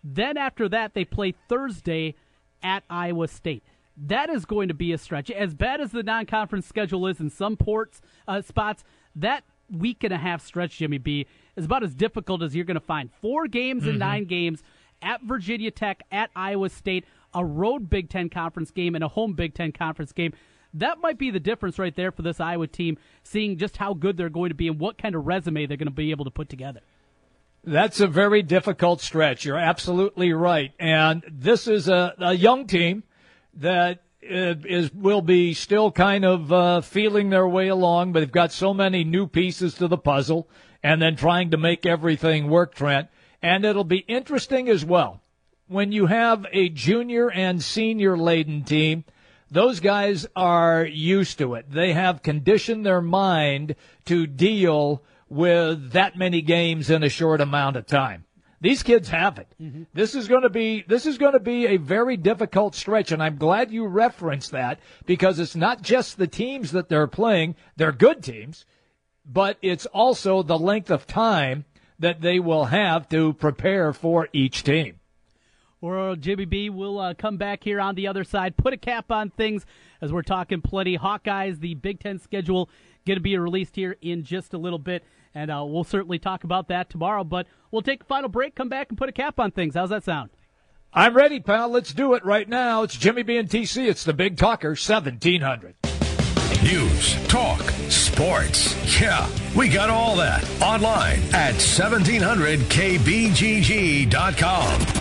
Then after that, they play Thursday at Iowa State. That is going to be a stretch. As bad as the non-conference schedule is in some ports uh, spots, that week and a half stretch, Jimmy B, is about as difficult as you're going to find. Four games mm-hmm. and nine games at Virginia Tech, at Iowa State, a road Big Ten conference game, and a home Big Ten conference game. That might be the difference right there for this Iowa team, seeing just how good they're going to be and what kind of resume they're going to be able to put together. That's a very difficult stretch. You're absolutely right. And this is a, a young team that uh, will be still kind of uh, feeling their way along, but they've got so many new pieces to the puzzle, and then trying to make everything work, Trent. And it'll be interesting as well when you have a junior and senior laden team. Those guys are used to it. They have conditioned their mind to deal with that many games in a short amount of time. These kids have it. Mm-hmm. This is going to be this is going to be a very difficult stretch, and I'm glad you referenced that because it's not just the teams that they're playing; they're good teams, but it's also the length of time that they will have to prepare for each team. Or Jimmy B will uh, come back here on the other side, put a cap on things as we're talking plenty. Hawkeyes, the Big Ten schedule going to be released here in just a little bit and uh, we'll certainly talk about that tomorrow. But we'll take a final break, come back, and put a cap on things. How's that sound? I'm ready, pal. Let's do it right now. It's Jimmy B and TC. It's the Big Talker 1700. News, talk, sports. Yeah, we got all that online at 1700kbgg.com.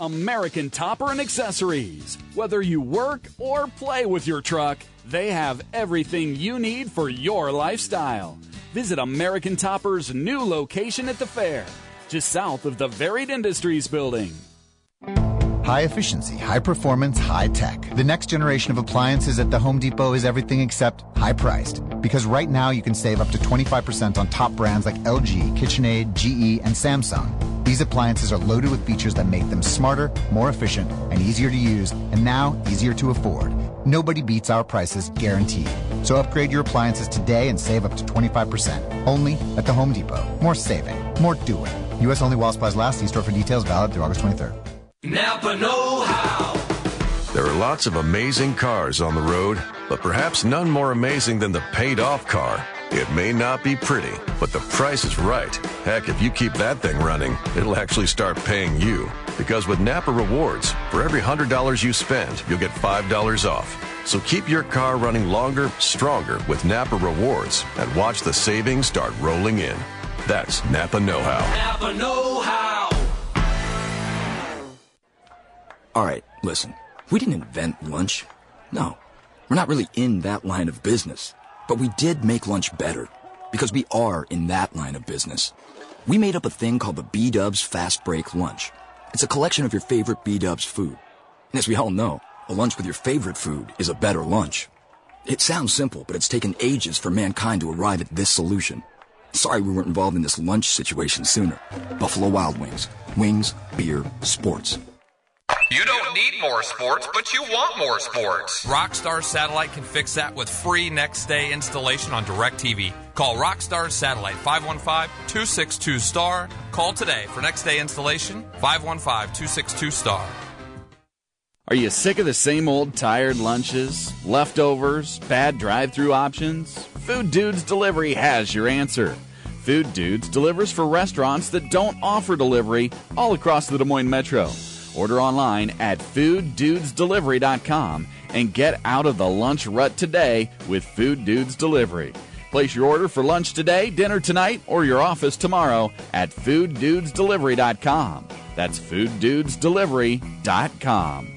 American Topper and Accessories. Whether you work or play with your truck, they have everything you need for your lifestyle. Visit American Topper's new location at the fair, just south of the Varied Industries building. High efficiency, high performance, high tech. The next generation of appliances at the Home Depot is everything except high priced. Because right now you can save up to 25% on top brands like LG, KitchenAid, GE, and Samsung. These appliances are loaded with features that make them smarter, more efficient, and easier to use, and now easier to afford. Nobody beats our prices guaranteed. So upgrade your appliances today and save up to 25%. Only at the Home Depot. More saving, more doing. U.S. only while supplies last. See store for details valid through August 23rd. Napa Know How. There are lots of amazing cars on the road, but perhaps none more amazing than the paid off car. It may not be pretty, but the price is right. Heck, if you keep that thing running, it'll actually start paying you. Because with Napa Rewards, for every $100 you spend, you'll get $5 off. So keep your car running longer, stronger with Napa Rewards and watch the savings start rolling in. That's Napa Know How. Napa Know How. All right, listen. We didn't invent lunch. No, we're not really in that line of business. But we did make lunch better because we are in that line of business. We made up a thing called the B-Dubs Fast Break Lunch. It's a collection of your favorite B-Dubs food. And as we all know, a lunch with your favorite food is a better lunch. It sounds simple, but it's taken ages for mankind to arrive at this solution. Sorry we weren't involved in this lunch situation sooner. Buffalo Wild Wings. Wings, beer, sports. You don't need more sports, but you want more sports. Rockstar Satellite can fix that with free next day installation on DirecTV. Call Rockstar Satellite 515-262-STAR. Call today for next day installation 515-262-STAR. Are you sick of the same old tired lunches, leftovers, bad drive through options? Food Dudes Delivery has your answer. Food Dudes delivers for restaurants that don't offer delivery all across the Des Moines Metro. Order online at fooddudesdelivery.com and get out of the lunch rut today with Food Dudes Delivery. Place your order for lunch today, dinner tonight, or your office tomorrow at fooddudesdelivery.com. That's fooddudesdelivery.com.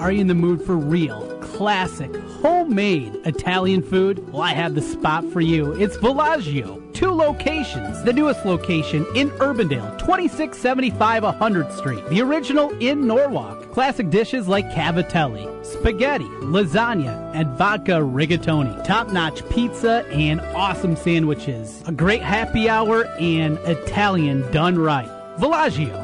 Are you in the mood for real, classic, homemade Italian food? Well, I have the spot for you. It's Villaggio. Two locations. The newest location in Urbandale, 2675 100th Street. The original in Norwalk. Classic dishes like cavatelli, spaghetti, lasagna, and vodka rigatoni. Top notch pizza and awesome sandwiches. A great happy hour and Italian done right. Villaggio.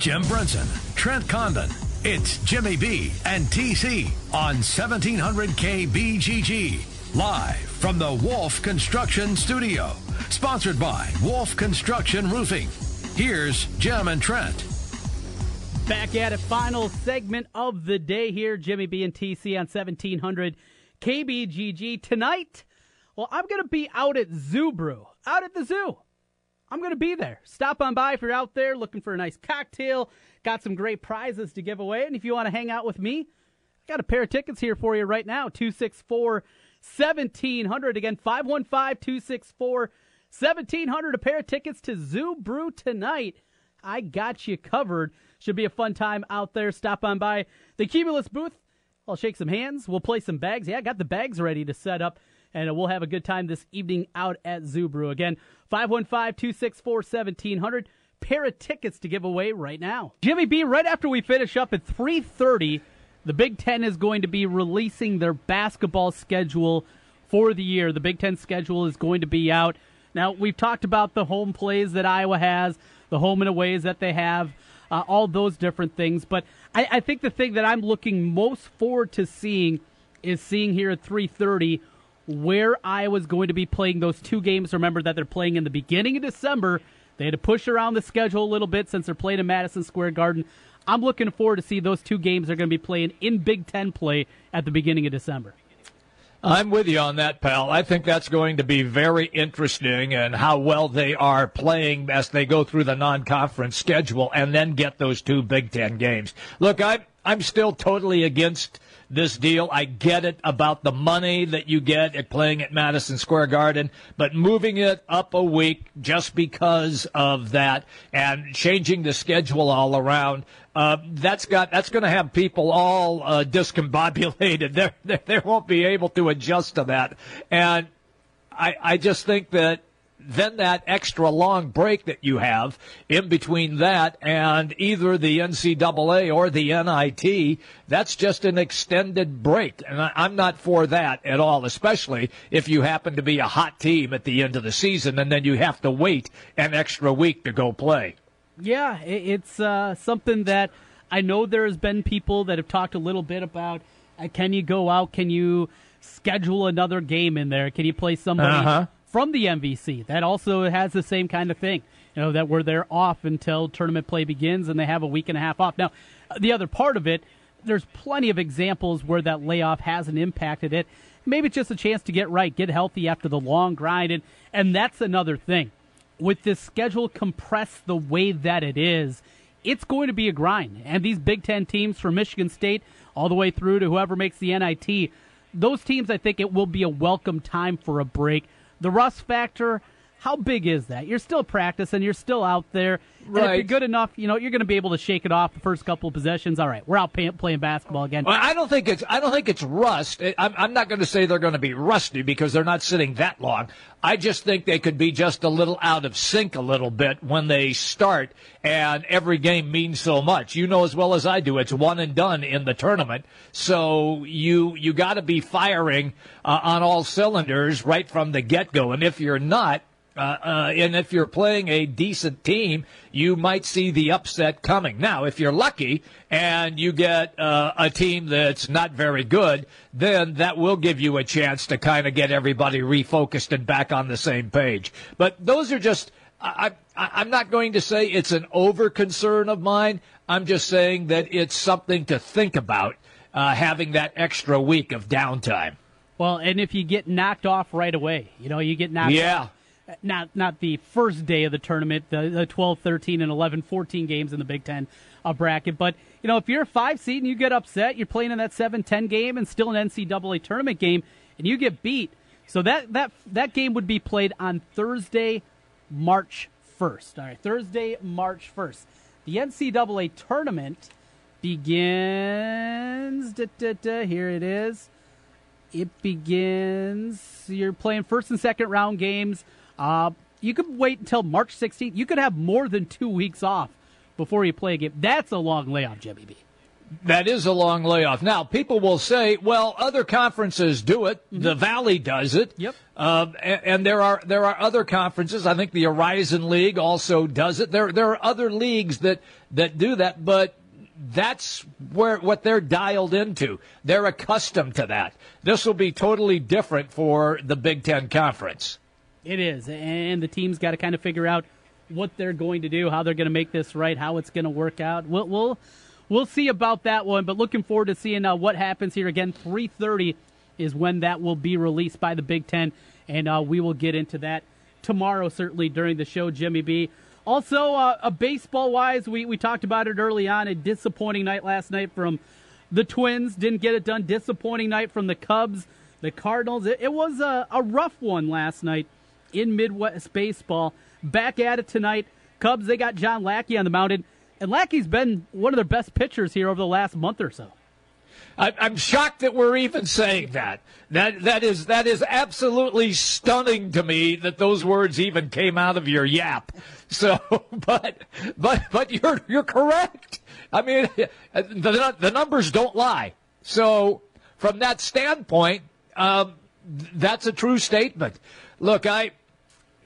Jim Brunson, Trent Condon. It's Jimmy B and TC on 1700 KBGG. Live from the Wolf Construction Studio. Sponsored by Wolf Construction Roofing. Here's Jim and Trent. Back at it, final segment of the day here. Jimmy B and TC on 1700 KBGG. Tonight, well, I'm going to be out at Zoo Brew, out at the zoo. I'm going to be there. Stop on by if you're out there looking for a nice cocktail. Got some great prizes to give away. And if you want to hang out with me, I got a pair of tickets here for you right now 264 1700. Again, 515 264 1700. A pair of tickets to Zoo Brew tonight. I got you covered. Should be a fun time out there. Stop on by the Cumulus booth. I'll shake some hands. We'll play some bags. Yeah, I got the bags ready to set up and we'll have a good time this evening out at Brew. Again, 515-264-1700. Pair of tickets to give away right now. Jimmy B, right after we finish up at 3.30, the Big Ten is going to be releasing their basketball schedule for the year. The Big Ten schedule is going to be out. Now, we've talked about the home plays that Iowa has, the home and aways that they have, uh, all those different things. But I, I think the thing that I'm looking most forward to seeing is seeing here at 330 where Iowa's going to be playing those two games. Remember that they're playing in the beginning of December. They had to push around the schedule a little bit since they're playing in Madison Square Garden. I'm looking forward to see those two games they're going to be playing in Big Ten play at the beginning of December. I'm with you on that, pal. I think that's going to be very interesting and how well they are playing as they go through the non-conference schedule and then get those two Big Ten games. Look, I'm I'm still totally against this deal. I get it about the money that you get at playing at Madison Square Garden, but moving it up a week just because of that and changing the schedule all around, uh, that's got that's going to have people all uh, discombobulated. They they they won't be able to adjust to that, and I I just think that then that extra long break that you have in between that and either the NCAA or the NIT, that's just an extended break. And I, am not for that at all, especially if you happen to be a hot team at the end of the season and then you have to wait an extra week to go play. Yeah, it's uh, something that I know there has been people that have talked a little bit about. Uh, can you go out? Can you schedule another game in there? Can you play somebody? Uh-huh from the MVC. That also has the same kind of thing. You know, that where they're off until tournament play begins and they have a week and a half off. Now, the other part of it, there's plenty of examples where that layoff hasn't impacted it. Maybe it's just a chance to get right, get healthy after the long grind. And, and that's another thing. With this schedule compressed the way that it is, it's going to be a grind. And these Big Ten teams from Michigan State all the way through to whoever makes the NIT, those teams, I think it will be a welcome time for a break the rust factor, how big is that? You're still practicing. You're still out there. And if you're good enough, you know you're going to be able to shake it off the first couple of possessions. All right, we're out pay- playing basketball again. Well, I don't think it's I don't think it's rust. I'm, I'm not going to say they're going to be rusty because they're not sitting that long. I just think they could be just a little out of sync a little bit when they start, and every game means so much. You know as well as I do, it's one and done in the tournament. So you you got to be firing uh, on all cylinders right from the get go, and if you're not. Uh, uh, and if you're playing a decent team, you might see the upset coming. Now, if you're lucky and you get uh, a team that's not very good, then that will give you a chance to kind of get everybody refocused and back on the same page. But those are just. I, I, I'm not going to say it's an over concern of mine. I'm just saying that it's something to think about uh, having that extra week of downtime. Well, and if you get knocked off right away, you know, you get knocked Yeah. off. Not not the first day of the tournament, the, the 12, 13, and 11, 14 games in the Big Ten uh, bracket. But, you know, if you're a five seed and you get upset, you're playing in that 7 10 game and still an NCAA tournament game, and you get beat. So that, that, that game would be played on Thursday, March 1st. All right, Thursday, March 1st. The NCAA tournament begins. Da, da, da, here it is. It begins. You're playing first and second round games. Uh, you could wait until March 16th. You could have more than two weeks off before you play a game. That's a long layoff, Jimmy B. That is a long layoff. Now, people will say, well, other conferences do it. The Valley does it. Yep. Um, and, and there are there are other conferences. I think the Horizon League also does it. There there are other leagues that that do that, but that's where what they're dialed into. They're accustomed to that. This will be totally different for the Big Ten Conference. It is, and the team's got to kind of figure out what they're going to do, how they're going to make this right, how it's going to work out. We'll we'll, we'll see about that one, but looking forward to seeing uh, what happens here. Again, three thirty is when that will be released by the Big Ten, and uh, we will get into that tomorrow, certainly during the show, Jimmy B. Also, uh, uh, baseball wise, we, we talked about it early on. A disappointing night last night from the Twins. Didn't get it done. Disappointing night from the Cubs, the Cardinals. It, it was a, a rough one last night in Midwest baseball. Back at it tonight. Cubs, they got John Lackey on the mound. And Lackey's been one of their best pitchers here over the last month or so. I'm shocked that we're even saying that. That that is that is absolutely stunning to me that those words even came out of your yap. So, but but but you're you're correct. I mean, the the numbers don't lie. So, from that standpoint, um, that's a true statement. Look, I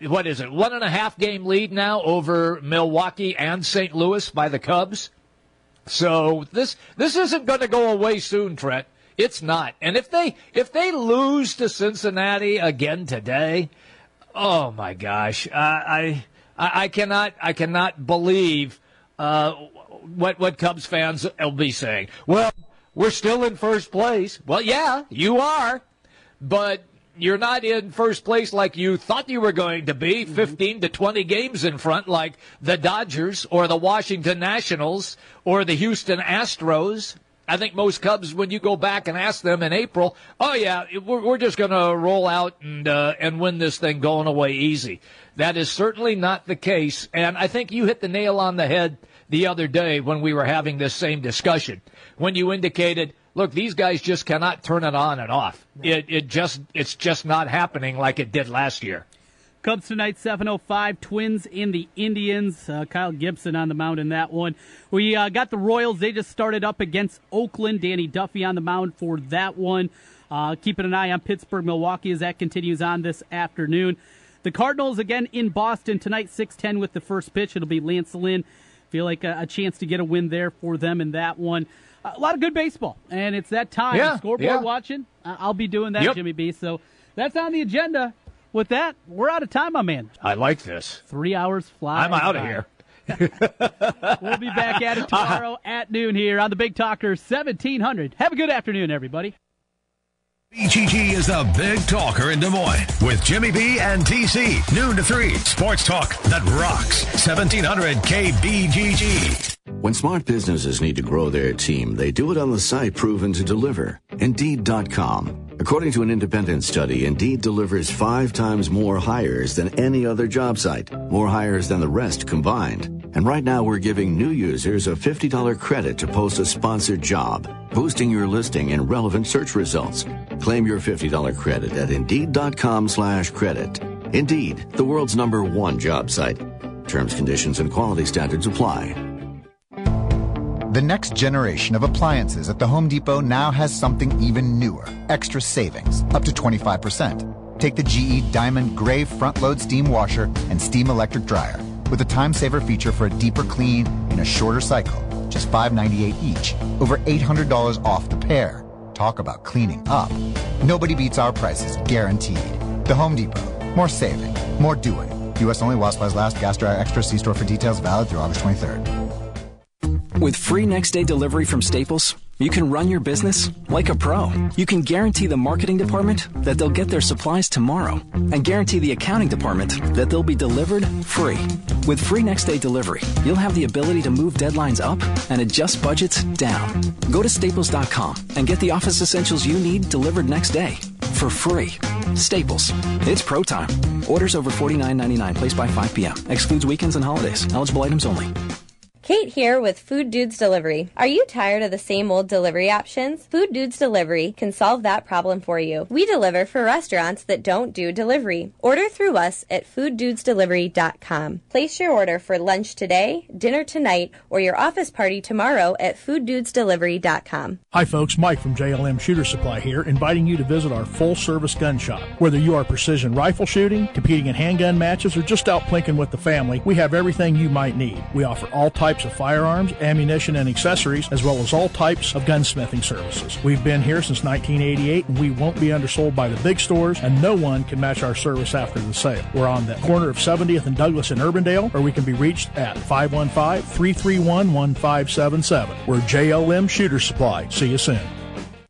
what is it? One and a half game lead now over Milwaukee and St. Louis by the Cubs. So this this isn't going to go away soon, Trent. It's not. And if they if they lose to Cincinnati again today, oh my gosh, I, I I cannot I cannot believe uh, what what Cubs fans will be saying. Well, we're still in first place. Well, yeah, you are, but you're not in first place like you thought you were going to be 15 to 20 games in front like the Dodgers or the Washington Nationals or the Houston Astros. I think most Cubs, when you go back and ask them in April, oh yeah, we're, we're just going to roll out and uh, and win this thing going away easy. That is certainly not the case, and I think you hit the nail on the head the other day when we were having this same discussion when you indicated look, these guys just cannot turn it on and off. It it just it's just not happening like it did last year. Cubs tonight, 7.05. Twins in the Indians. Uh, Kyle Gibson on the mound in that one. We uh, got the Royals. They just started up against Oakland. Danny Duffy on the mound for that one. Uh, keeping an eye on Pittsburgh, Milwaukee as that continues on this afternoon. The Cardinals again in Boston tonight, 6:10 with the first pitch. It'll be Lance Lynn. Feel like a, a chance to get a win there for them in that one. A lot of good baseball, and it's that time. Yeah, Scoreboard yeah. watching. I- I'll be doing that, Yep. Jimmy B. So that's on the agenda. With that, we're out of time, my man. I like this. Three hours fly. I'm out of here. We'll be back at it uh-huh. tomorrow at noon here on the Big Talker 1700. Have a good afternoon, everybody. BGG is the big talker in Des Moines with Jimmy B and TC. Noon to 3. Sports talk that rocks. 1700 KBGG. When smart businesses need to grow their team, they do it on the site proven to deliver. Indeed.com. According to an independent study, Indeed delivers five times more hires than any other job site, more hires than the rest combined. And right now we're giving new users a $50 credit to post a sponsored job, boosting your listing in relevant search results. Claim your $50 credit at Indeed.com slash credit. Indeed, the world's number one job site. Terms, conditions, and quality standards apply. The next generation of appliances at the Home Depot now has something even newer extra savings, up to 25%. Take the GE Diamond Gray front load steam washer and steam electric dryer with a time saver feature for a deeper clean in a shorter cycle. Just $5.98 each, over $800 off the pair. Talk about cleaning up. Nobody beats our prices, guaranteed. The Home Depot. More saving, more doing. U.S. only while supplies last. Gas dryer extra. See store for details. Valid through August 23rd. With free next day delivery from Staples, you can run your business like a pro. You can guarantee the marketing department that they'll get their supplies tomorrow and guarantee the accounting department that they'll be delivered free. With free next day delivery, you'll have the ability to move deadlines up and adjust budgets down. Go to staples.com and get the office essentials you need delivered next day for free. Staples. It's pro time. Orders over $49.99 placed by 5 p.m. Excludes weekends and holidays. Eligible items only. Kate here with Food Dudes Delivery. Are you tired of the same old delivery options? Food Dudes Delivery can solve that problem for you. We deliver for restaurants that don't do delivery. Order through us at fooddudesdelivery.com. Place your order for lunch today, dinner tonight, or your office party tomorrow at fooddudesdelivery.com. Hi, folks. Mike from JLM Shooter Supply here, inviting you to visit our full service gun shop. Whether you are precision rifle shooting, competing in handgun matches, or just out plinking with the family, we have everything you might need. We offer all types types of firearms, ammunition, and accessories, as well as all types of gunsmithing services. We've been here since 1988 and we won't be undersold by the big stores, and no one can match our service after the sale. We're on the corner of 70th and Douglas in Urbandale, or we can be reached at 515 331 1577. We're JLM Shooter Supply. See you soon.